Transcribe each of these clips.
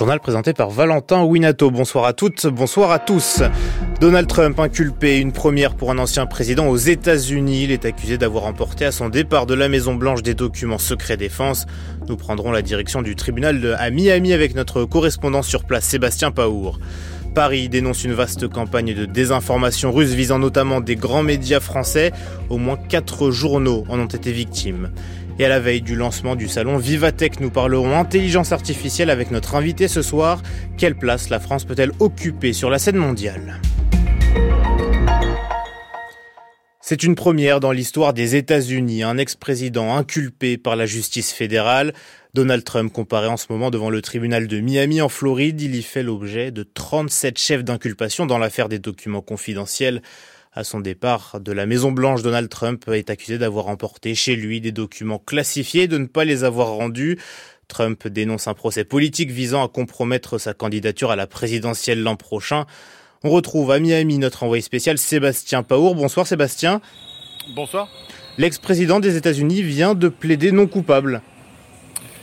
Journal présenté par Valentin Winato. Bonsoir à toutes, bonsoir à tous. Donald Trump inculpé, une première pour un ancien président aux États-Unis. Il est accusé d'avoir emporté à son départ de la Maison-Blanche des documents secrets défense. Nous prendrons la direction du tribunal à Miami avec notre correspondant sur place, Sébastien Paour. Paris dénonce une vaste campagne de désinformation russe visant notamment des grands médias français. Au moins quatre journaux en ont été victimes. Et à la veille du lancement du salon Vivatech, nous parlerons intelligence artificielle avec notre invité ce soir. Quelle place la France peut-elle occuper sur la scène mondiale? C'est une première dans l'histoire des États-Unis, un ex-président inculpé par la justice fédérale. Donald Trump comparé en ce moment devant le tribunal de Miami en Floride, il y fait l'objet de 37 chefs d'inculpation dans l'affaire des documents confidentiels. À son départ de la Maison Blanche, Donald Trump est accusé d'avoir emporté chez lui des documents classifiés, de ne pas les avoir rendus. Trump dénonce un procès politique visant à compromettre sa candidature à la présidentielle l'an prochain. On retrouve à Miami notre envoyé spécial Sébastien Paour. Bonsoir Sébastien. Bonsoir. L'ex-président des États-Unis vient de plaider non coupable.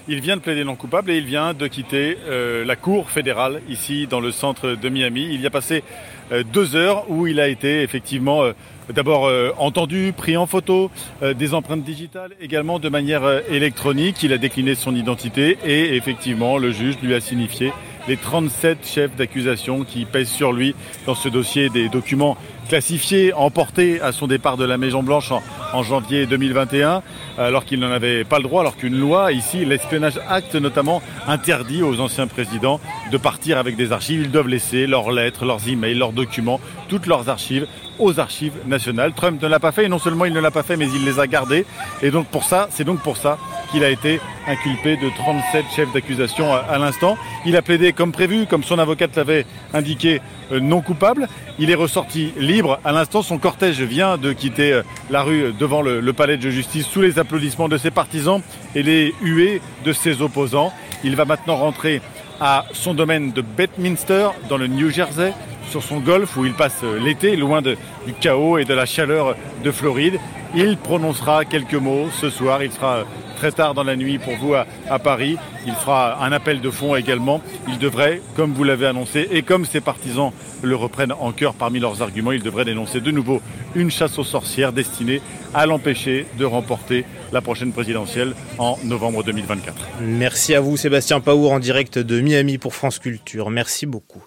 Il vient de plaider non coupable et il vient de quitter euh, la cour fédérale ici dans le centre de Miami. Il y a passé euh, deux heures où il a été effectivement euh, d'abord entendu, pris en photo, des empreintes digitales, également de manière électronique. Il a décliné son identité et effectivement le juge lui a signifié les 37 chefs d'accusation qui pèsent sur lui dans ce dossier des documents classifiés, emportés à son départ de la Maison Blanche en, janvier 2021, alors qu'il n'en avait pas le droit, alors qu'une loi, ici, l'espionnage acte notamment, interdit aux anciens présidents de partir avec des archives. Ils doivent laisser leurs lettres, leurs emails, leurs documents, toutes leurs archives aux archives nationales. Trump ne l'a pas fait et non seulement il ne l'a pas fait, mais il les a gardées. Et donc pour ça, c'est donc pour ça qu'il a été inculpé de 37 chefs d'accusation à, l'instant. Il a plaidé comme prévu, comme son avocate l'avait indiqué, euh, non coupable. Il est ressorti libre. À l'instant, son cortège vient de quitter euh, la rue devant le, palais de justice sous les applaudissements de ses partisans et les huées de ses opposants. Il va maintenant rentrer à son domaine de Bedminster dans le New Jersey sur son golf où il passe l'été, loin du chaos et de la chaleur de Floride. Il prononcera quelques mots ce soir. Il sera très tard dans la nuit pour vous à, Paris. Il fera un appel de fond également. Il devrait, comme vous l'avez annoncé, et comme ses partisans le reprennent en cœur parmi leurs arguments, il devrait dénoncer de nouveau une chasse aux sorcières destinée à l'empêcher de remporter la prochaine présidentielle en novembre 2024. Merci à vous Sébastien Paour en direct de Miami pour France Culture. Merci beaucoup.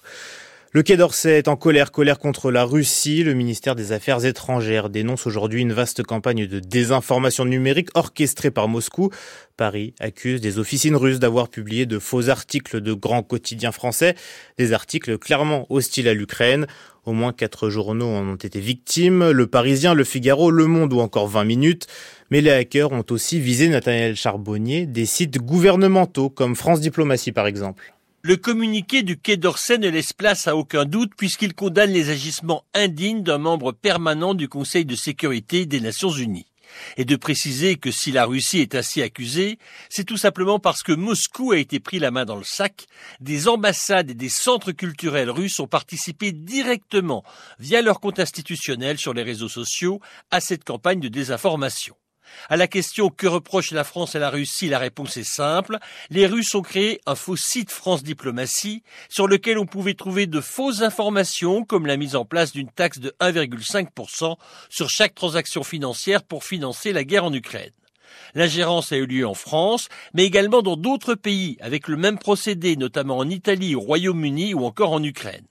Le Quai d'Orsay est en colère, colère contre la Russie. Le ministère des Affaires étrangères dénonce aujourd'hui une vaste campagne de désinformation numérique orchestrée par Moscou. Paris accuse des officines russes d'avoir publié de faux articles de grands quotidiens français, des articles clairement hostiles à l'Ukraine. Au moins quatre journaux en ont été victimes, Le Parisien, Le Figaro, Le Monde ou encore 20 minutes. Mais les hackers ont aussi visé Nathaniel Charbonnier, des sites gouvernementaux comme France Diplomatie par exemple. Le communiqué du Quai d'Orsay ne laisse place à aucun doute puisqu'il condamne les agissements indignes d'un membre permanent du Conseil de sécurité des Nations Unies. Et de préciser que si la Russie est ainsi accusée, c'est tout simplement parce que Moscou a été pris la main dans le sac, des ambassades et des centres culturels russes ont participé directement, via leur compte institutionnel sur les réseaux sociaux, à cette campagne de désinformation. À la question que reproche la France à la Russie, la réponse est simple. Les Russes ont créé un faux site France Diplomatie sur lequel on pouvait trouver de fausses informations comme la mise en place d'une taxe de 1,5% sur chaque transaction financière pour financer la guerre en Ukraine. L'ingérence a eu lieu en France, mais également dans d'autres pays avec le même procédé, notamment en Italie, au Royaume-Uni ou encore en Ukraine.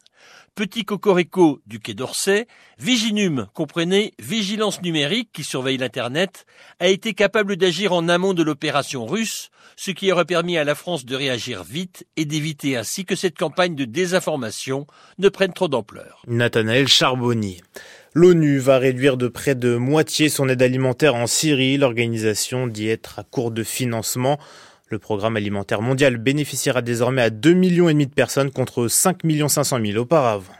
Petit cocorico du Quai d'Orsay, Viginum, comprenez vigilance numérique qui surveille l'Internet, a été capable d'agir en amont de l'opération russe, ce qui aurait permis à la France de réagir vite et d'éviter ainsi que cette campagne de désinformation ne prenne trop d'ampleur. Nathanaël Charbonnier. L'ONU va réduire de près de moitié son aide alimentaire en Syrie. L'organisation dit être à court de financement. Le programme alimentaire mondial bénéficiera désormais à 2,5 millions de personnes contre 5 500 000 auparavant.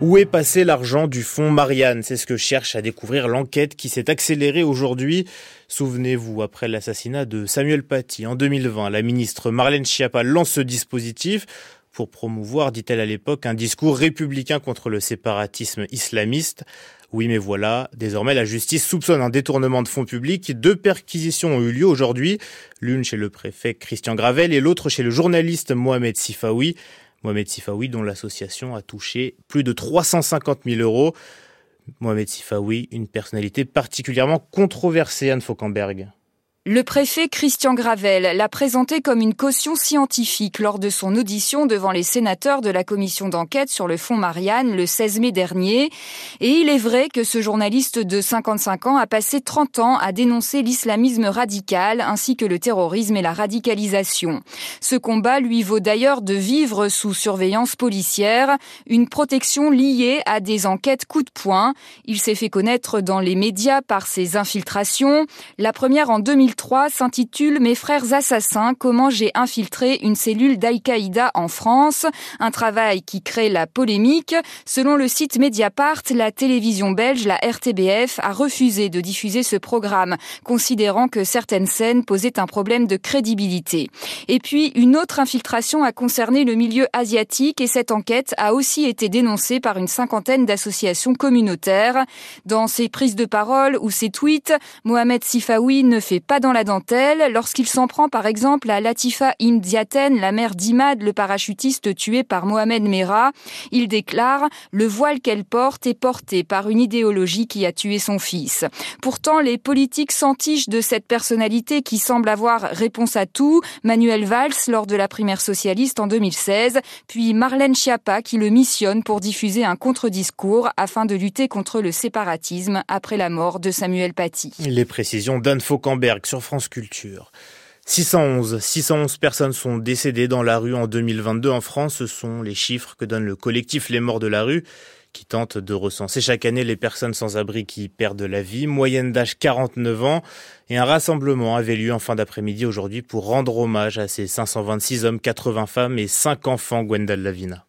Où est passé l'argent du fonds Marianne? C'est ce que cherche à découvrir l'enquête qui s'est accélérée aujourd'hui. Souvenez-vous, après l'assassinat de Samuel Paty en 2020, la ministre Marlène Schiappa lance ce dispositif pour promouvoir, dit-elle à l'époque, un discours républicain contre le séparatisme islamiste. Oui, mais voilà, désormais la justice soupçonne un détournement de fonds publics. Deux perquisitions ont eu lieu aujourd'hui, l'une chez le préfet Christian Gravel et l'autre chez le journaliste Mohamed Sifawi. Mohamed Sifawi dont l'association a touché plus de 350 000 euros. Mohamed Sifawi, une personnalité particulièrement controversée, Anne Fauquemberg. Le préfet Christian Gravel l'a présenté comme une caution scientifique lors de son audition devant les sénateurs de la commission d'enquête sur le fonds Marianne le 16 mai dernier. Et il est vrai que ce journaliste de 55 ans a passé 30 ans à dénoncer l'islamisme radical ainsi que le terrorisme et la radicalisation. Ce combat lui vaut d'ailleurs de vivre sous surveillance policière, une protection liée à des enquêtes coup de poing. Il s'est fait connaître dans les médias par ses infiltrations. La première en 2000 2003 s'intitule Mes frères assassins, comment j'ai infiltré une cellule d'Al-Qaïda en France? Un travail qui crée la polémique. Selon le site Mediapart, la télévision belge, la RTBF, a refusé de diffuser ce programme, considérant que certaines scènes posaient un problème de crédibilité. Et puis, une autre infiltration a concerné le milieu asiatique et cette enquête a aussi été dénoncée par une cinquantaine d'associations communautaires. Dans ses prises de parole ou ses tweets, Mohamed Sifawi ne fait pas dans la dentelle lorsqu'il s'en prend par exemple à Latifa Imdiaten, la mère d'Imad, le parachutiste tué par Mohamed Merah. Il déclare Le voile qu'elle porte est porté par une idéologie qui a tué son fils. Pourtant, les politiques s'entichent de cette personnalité qui semble avoir réponse à tout. Manuel Valls lors de la primaire socialiste en 2016, puis Marlène Schiappa qui le missionne pour diffuser un contre-discours afin de lutter contre le séparatisme après la mort de Samuel Paty. Les précisions d'Anne Fauquemberg sur France Culture. 611, 611 personnes sont décédées dans la rue en 2022 en France. Ce sont les chiffres que donne le collectif Les Morts de la rue qui tente de recenser chaque année les personnes sans abri qui perdent la vie, moyenne d'âge 49 ans, et un rassemblement avait lieu en fin d'après-midi aujourd'hui pour rendre hommage à ces 526 hommes, 80 femmes et 5 enfants, Gwendal Lavina.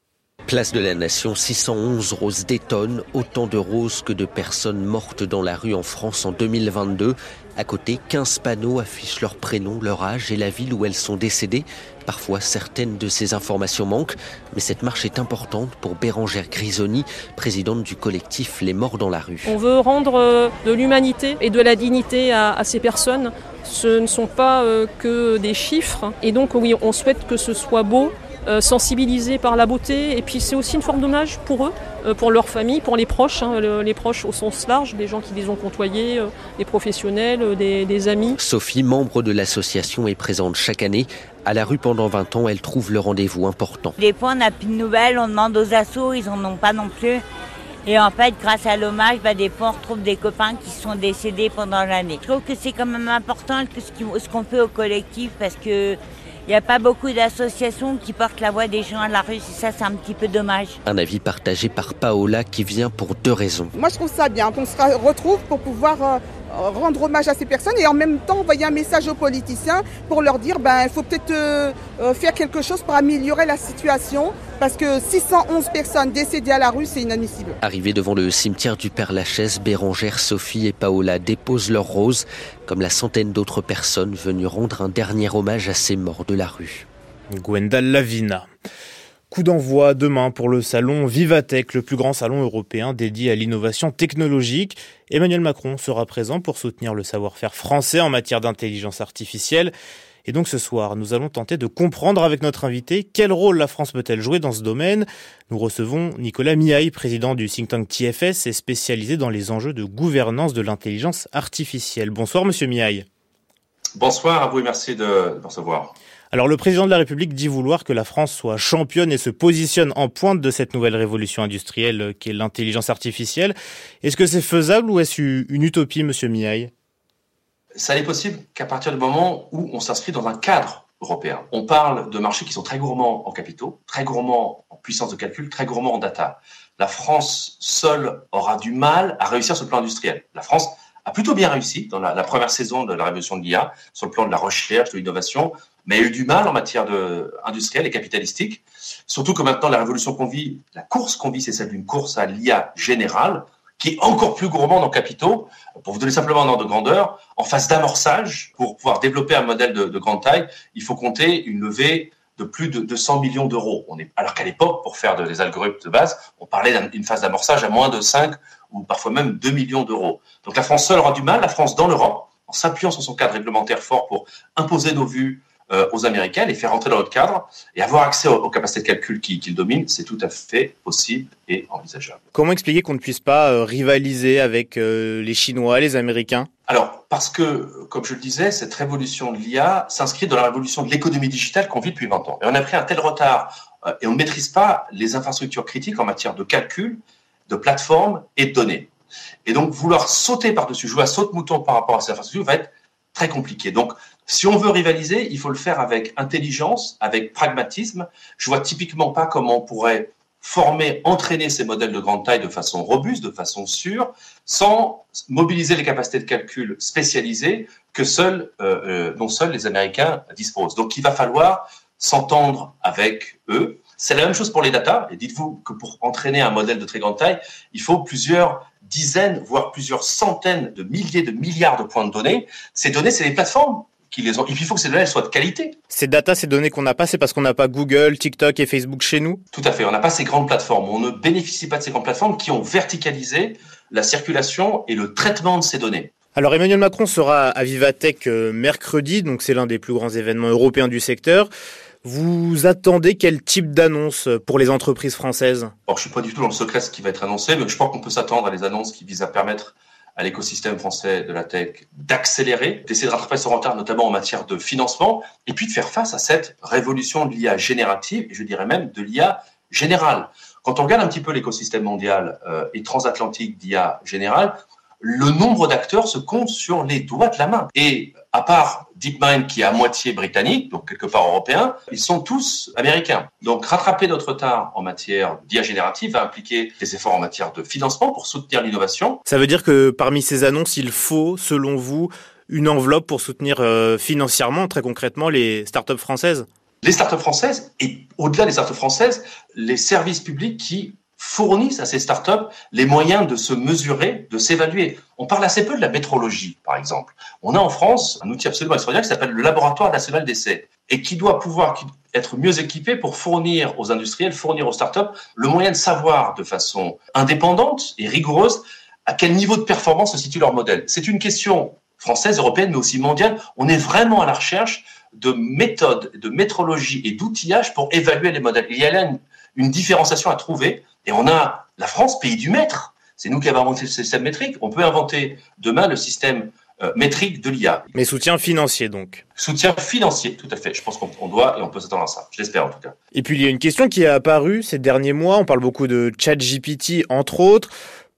Place de la Nation, 611 roses détonnent, autant de roses que de personnes mortes dans la rue en France en 2022. À côté, 15 panneaux affichent leur prénom, leur âge et la ville où elles sont décédées. Parfois, certaines de ces informations manquent, mais cette marche est importante pour Bérangère Grisoni, présidente du collectif Les Morts dans la rue. On veut rendre euh, de l'humanité et de la dignité à, ces personnes. Ce ne sont pas euh, que des chiffres. Et donc, oui, on souhaite que ce soit beau, euh, sensibilisés par la beauté. Et puis c'est aussi une forme d'hommage pour eux, euh, pour leur famille, pour les proches, hein, les proches au sens large, des gens qui les ont côtoyés, euh, des professionnels, des, amis. Sophie, membre de l'association, est présente chaque année. À la rue pendant 20 ans, elle trouve le rendez-vous important. Des fois, on n'a plus de nouvelles, on demande aux assos, ils n'en ont pas non plus. Et en fait, grâce à l'hommage, bah, des fois, on retrouve des copains qui sont décédés pendant l'année. Je trouve que c'est quand même important ce qu'on fait au collectif parce que il n'y a pas beaucoup d'associations qui portent la voix des gens à la rue, et ça, c'est un petit peu dommage. Un avis partagé par Paola qui vient pour deux raisons. Moi, je trouve ça bien qu'on se retrouve pour pouvoir euh, rendre hommage à ces personnes et en même temps envoyer un message aux politiciens pour leur dire ben il faut peut-être euh, euh, faire quelque chose pour améliorer la situation parce que 611 personnes décédées à la rue, c'est inadmissible. Arrivés devant le cimetière du Père Lachaise, Bérangère, Sophie et Paola déposent leurs roses, comme la centaine d'autres personnes venues rendre un dernier hommage à ces morts de la rue. Gwendal Lavina. Coup d'envoi demain pour le salon Vivatech, le plus grand salon européen dédié à l'innovation technologique. Emmanuel Macron sera présent pour soutenir le savoir-faire français en matière d'intelligence artificielle. Et donc ce soir, nous allons tenter de comprendre avec notre invité quel rôle la France peut-elle jouer dans ce domaine. Nous recevons Nicolas Miaille, président du think tank TFS et spécialisé dans les enjeux de gouvernance de l'intelligence artificielle. Bonsoir monsieur Miaille. Bonsoir à vous et merci de, de recevoir. Alors le président de la République dit vouloir que la France soit championne et se positionne en pointe de cette nouvelle révolution industrielle euh, qui est l'intelligence artificielle. Est-ce que c'est faisable ou est-ce une utopie, monsieur Miaille? Ça n'est possible qu'à partir du moment où on s'inscrit dans un cadre européen. On parle de marchés qui sont très gourmands en capitaux, très gourmands en puissance de calcul, très gourmands en data. La France seule aura du mal à réussir le plan industriel. La France a plutôt bien réussi dans la première saison de la révolution de l'IA, sur le plan de la recherche, de l'innovation mais a eu du mal en matière industrielle et capitalistique. Surtout que maintenant, la révolution qu'on vit, la course qu'on vit, c'est celle d'une course à l'IA générale, qui est encore plus gourmande en capitaux. Pour vous donner simplement un ordre de grandeur, en phase d'amorçage, pour pouvoir développer un modèle de, de, grande taille, il faut compter une levée de plus de 200 millions d'euros. Alors qu'à l'époque, pour faire des algorithmes de base, on parlait d'une phase d'amorçage à moins de 5 ou parfois même 2 millions d'euros. Donc la France seule aura du mal, la France dans l'Europe, en s'appuyant sur son cadre réglementaire fort pour imposer nos vues euh, aux Américains, les faire rentrer dans notre cadre et avoir accès aux, capacités de calcul qu'ils qui dominent, c'est tout à fait possible et envisageable. Comment expliquer qu'on ne puisse pas euh, rivaliser avec euh, les Chinois, les Américains? Alors, parce que, comme je le disais, cette révolution de l'IA s'inscrit dans la révolution de l'économie digitale qu'on vit depuis 20 ans. Et on a pris un tel retard et on ne maîtrise pas les infrastructures critiques en matière de calcul, de plateformes et de données. Et donc, vouloir sauter par-dessus, jouer à saute-mouton par rapport à ces infrastructures va être très compliqué. Donc, si on veut rivaliser, il faut le faire avec intelligence, avec pragmatisme. Je vois typiquement pas comment on pourrait former, entraîner ces modèles de grande taille de façon robuste, de façon sûre, sans mobiliser les capacités de calcul spécialisées que seuls, euh, euh, dont seuls les Américains disposent. Donc, il va falloir s'entendre avec eux. C'est la même chose pour les data. Et dites-vous que pour entraîner un modèle de très grande taille, il faut plusieurs dizaines, voire plusieurs centaines de milliers de milliards de points de données. Ces données, c'est les plateformes qui les ont. Et puis, il faut que ces données soient de qualité. Ces data, ces données qu'on n'a pas, c'est parce qu'on n'a pas Google, TikTok et Facebook chez nous? Tout à fait. On n'a pas ces grandes plateformes. On ne bénéficie pas de ces grandes plateformes qui ont verticalisé la circulation et le traitement de ces données. Alors Emmanuel Macron sera à Vivatech euh, mercredi, donc c'est l'un des plus grands événements européens du secteur. Vous attendez quel type d'annonce pour les entreprises françaises? Je Je suis pas du tout dans le secret ce qui va être annoncé, mais je crois qu'on peut s'attendre à des annonces qui visent à permettre à l'écosystème français de la tech d'accélérer, d'essayer de rattraper son retard, notamment en matière de financement, et puis de faire face à cette révolution de l'IA générative, et je dirais même de l'IA générale. Quand on regarde un petit peu l'écosystème mondial euh, et transatlantique d'IA générale, le nombre d'acteurs se compte sur les doigts de la main. Et à part DeepMind qui est à moitié britannique, donc quelque part européen, ils sont tous américains. Donc rattraper notre retard en matière d'IA générative va impliquer des efforts en matière de financement pour soutenir l'innovation. Ça veut dire que parmi ces annonces, il faut, selon vous, une enveloppe pour soutenir euh, financièrement, très concrètement, les startups françaises? Les startups françaises, et au-delà des startups françaises, les services publics qui fournissent à ces startups les moyens de se mesurer, de s'évaluer. On parle assez peu de la métrologie, par exemple. On a en France un outil absolument extraordinaire qui s'appelle le Laboratoire national d'essai et qui doit pouvoir être mieux équipé pour fournir aux industriels, fournir aux startups le moyen de savoir de façon indépendante et rigoureuse à quel niveau de performance se situe leur modèle. C'est une question française, européenne, mais aussi mondiale. On est vraiment à la recherche de méthodes, de métrologie et d'outillage pour évaluer les modèles. Il y a là une différenciation à trouver et on a la France, pays du maître. C'est nous qui avons inventé le système métrique. On peut inventer demain le système euh, métrique de l'IA. Mais soutien financier donc. Soutien financier, tout à fait. Je pense qu'on doit et on peut s'attendre à ça. Je l'espère en tout cas. Et puis il y a une question qui est apparue ces derniers mois. On parle beaucoup de ChatGPT entre autres.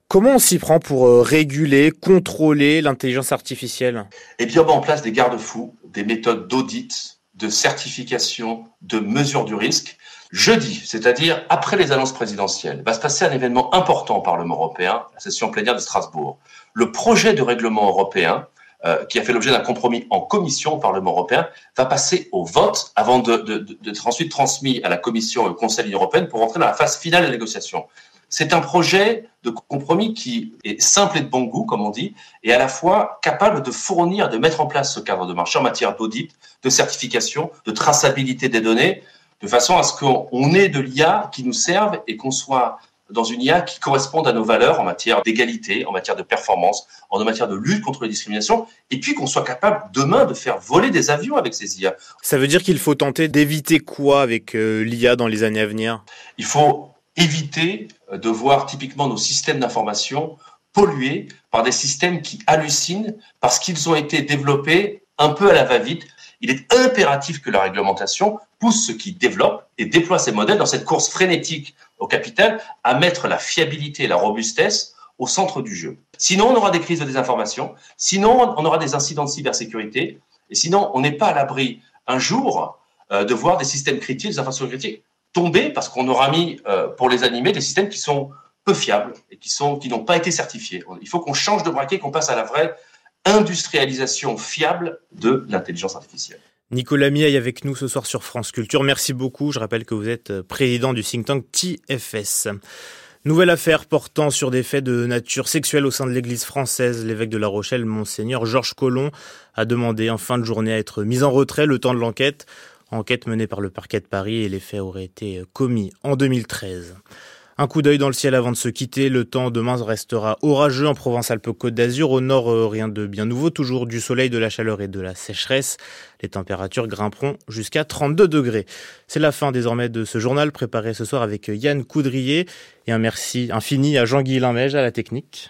Comment on s'y prend pour euh, réguler, contrôler l'intelligence artificielle? Eh bien, on met en place des garde-fous, des méthodes d'audit, de certification, de mesure du risque. Jeudi, c'est-à-dire après les annonces présidentielles, va se passer un événement important au Parlement européen, la session plénière de Strasbourg. Le projet de règlement européen, euh, qui a fait l'objet d'un compromis en commission au Parlement européen, va passer au vote avant d'être ensuite transmis à la Commission et au Conseil européen pour entrer dans la phase finale de la négociation. C'est un projet de compromis qui est simple et de bon goût, comme on dit, et à la fois capable de fournir, de mettre en place ce cadre de marché en matière d'audit, de certification, de traçabilité des données, de façon à ce qu'on ait de l'IA qui nous serve et qu'on soit dans une IA qui corresponde à nos valeurs en matière d'égalité, en matière de performance, en matière de lutte contre les discriminations, et puis qu'on soit capable demain de faire voler des avions avec ces IA. Ça veut dire qu'il faut tenter d'éviter quoi avec euh, l'IA dans les années à venir? Il faut éviter euh, de voir typiquement nos systèmes d'information pollués par des systèmes qui hallucinent parce qu'ils ont été développés un peu à la va-vite il est impératif que la réglementation pousse ceux qui développent et déploient ces modèles dans cette course frénétique au capital à mettre la fiabilité et la robustesse au centre du jeu. Sinon, on aura des crises de désinformation, sinon, on aura des incidents de cybersécurité, et sinon, on n'est pas à l'abri un jour euh, de voir des systèmes critiques, des infrastructures critiques tomber parce qu'on aura mis euh, pour les animer des systèmes qui sont peu fiables et qui qui n'ont pas été certifiés. Il faut qu'on change de braquet, qu'on passe à la vraie industrialisation fiable de l'intelligence artificielle. Nicolas Miaille avec nous ce soir sur France Culture. Merci beaucoup. Je rappelle que vous êtes président du think tank TFS. Nouvelle affaire portant sur des faits de nature sexuelle au sein de l'église française. L'évêque de La Rochelle, Monseigneur Georges Collomb, a demandé en fin de journée à être mis en retrait le temps de l'enquête. Enquête menée par le parquet de Paris et les faits auraient été commis en 2013. Un coup d'œil dans le ciel avant de se quitter. Le temps demain restera orageux en Provence-Alpes-Côte d'Azur. Au nord, euh, rien de bien nouveau. Toujours du soleil, de la chaleur et de la sécheresse. Les températures grimperont jusqu'à 32 degrés. C'est la fin désormais de ce journal préparé ce soir avec Yann Coudrier. Et un merci infini à Jean-Guy Limège à la technique.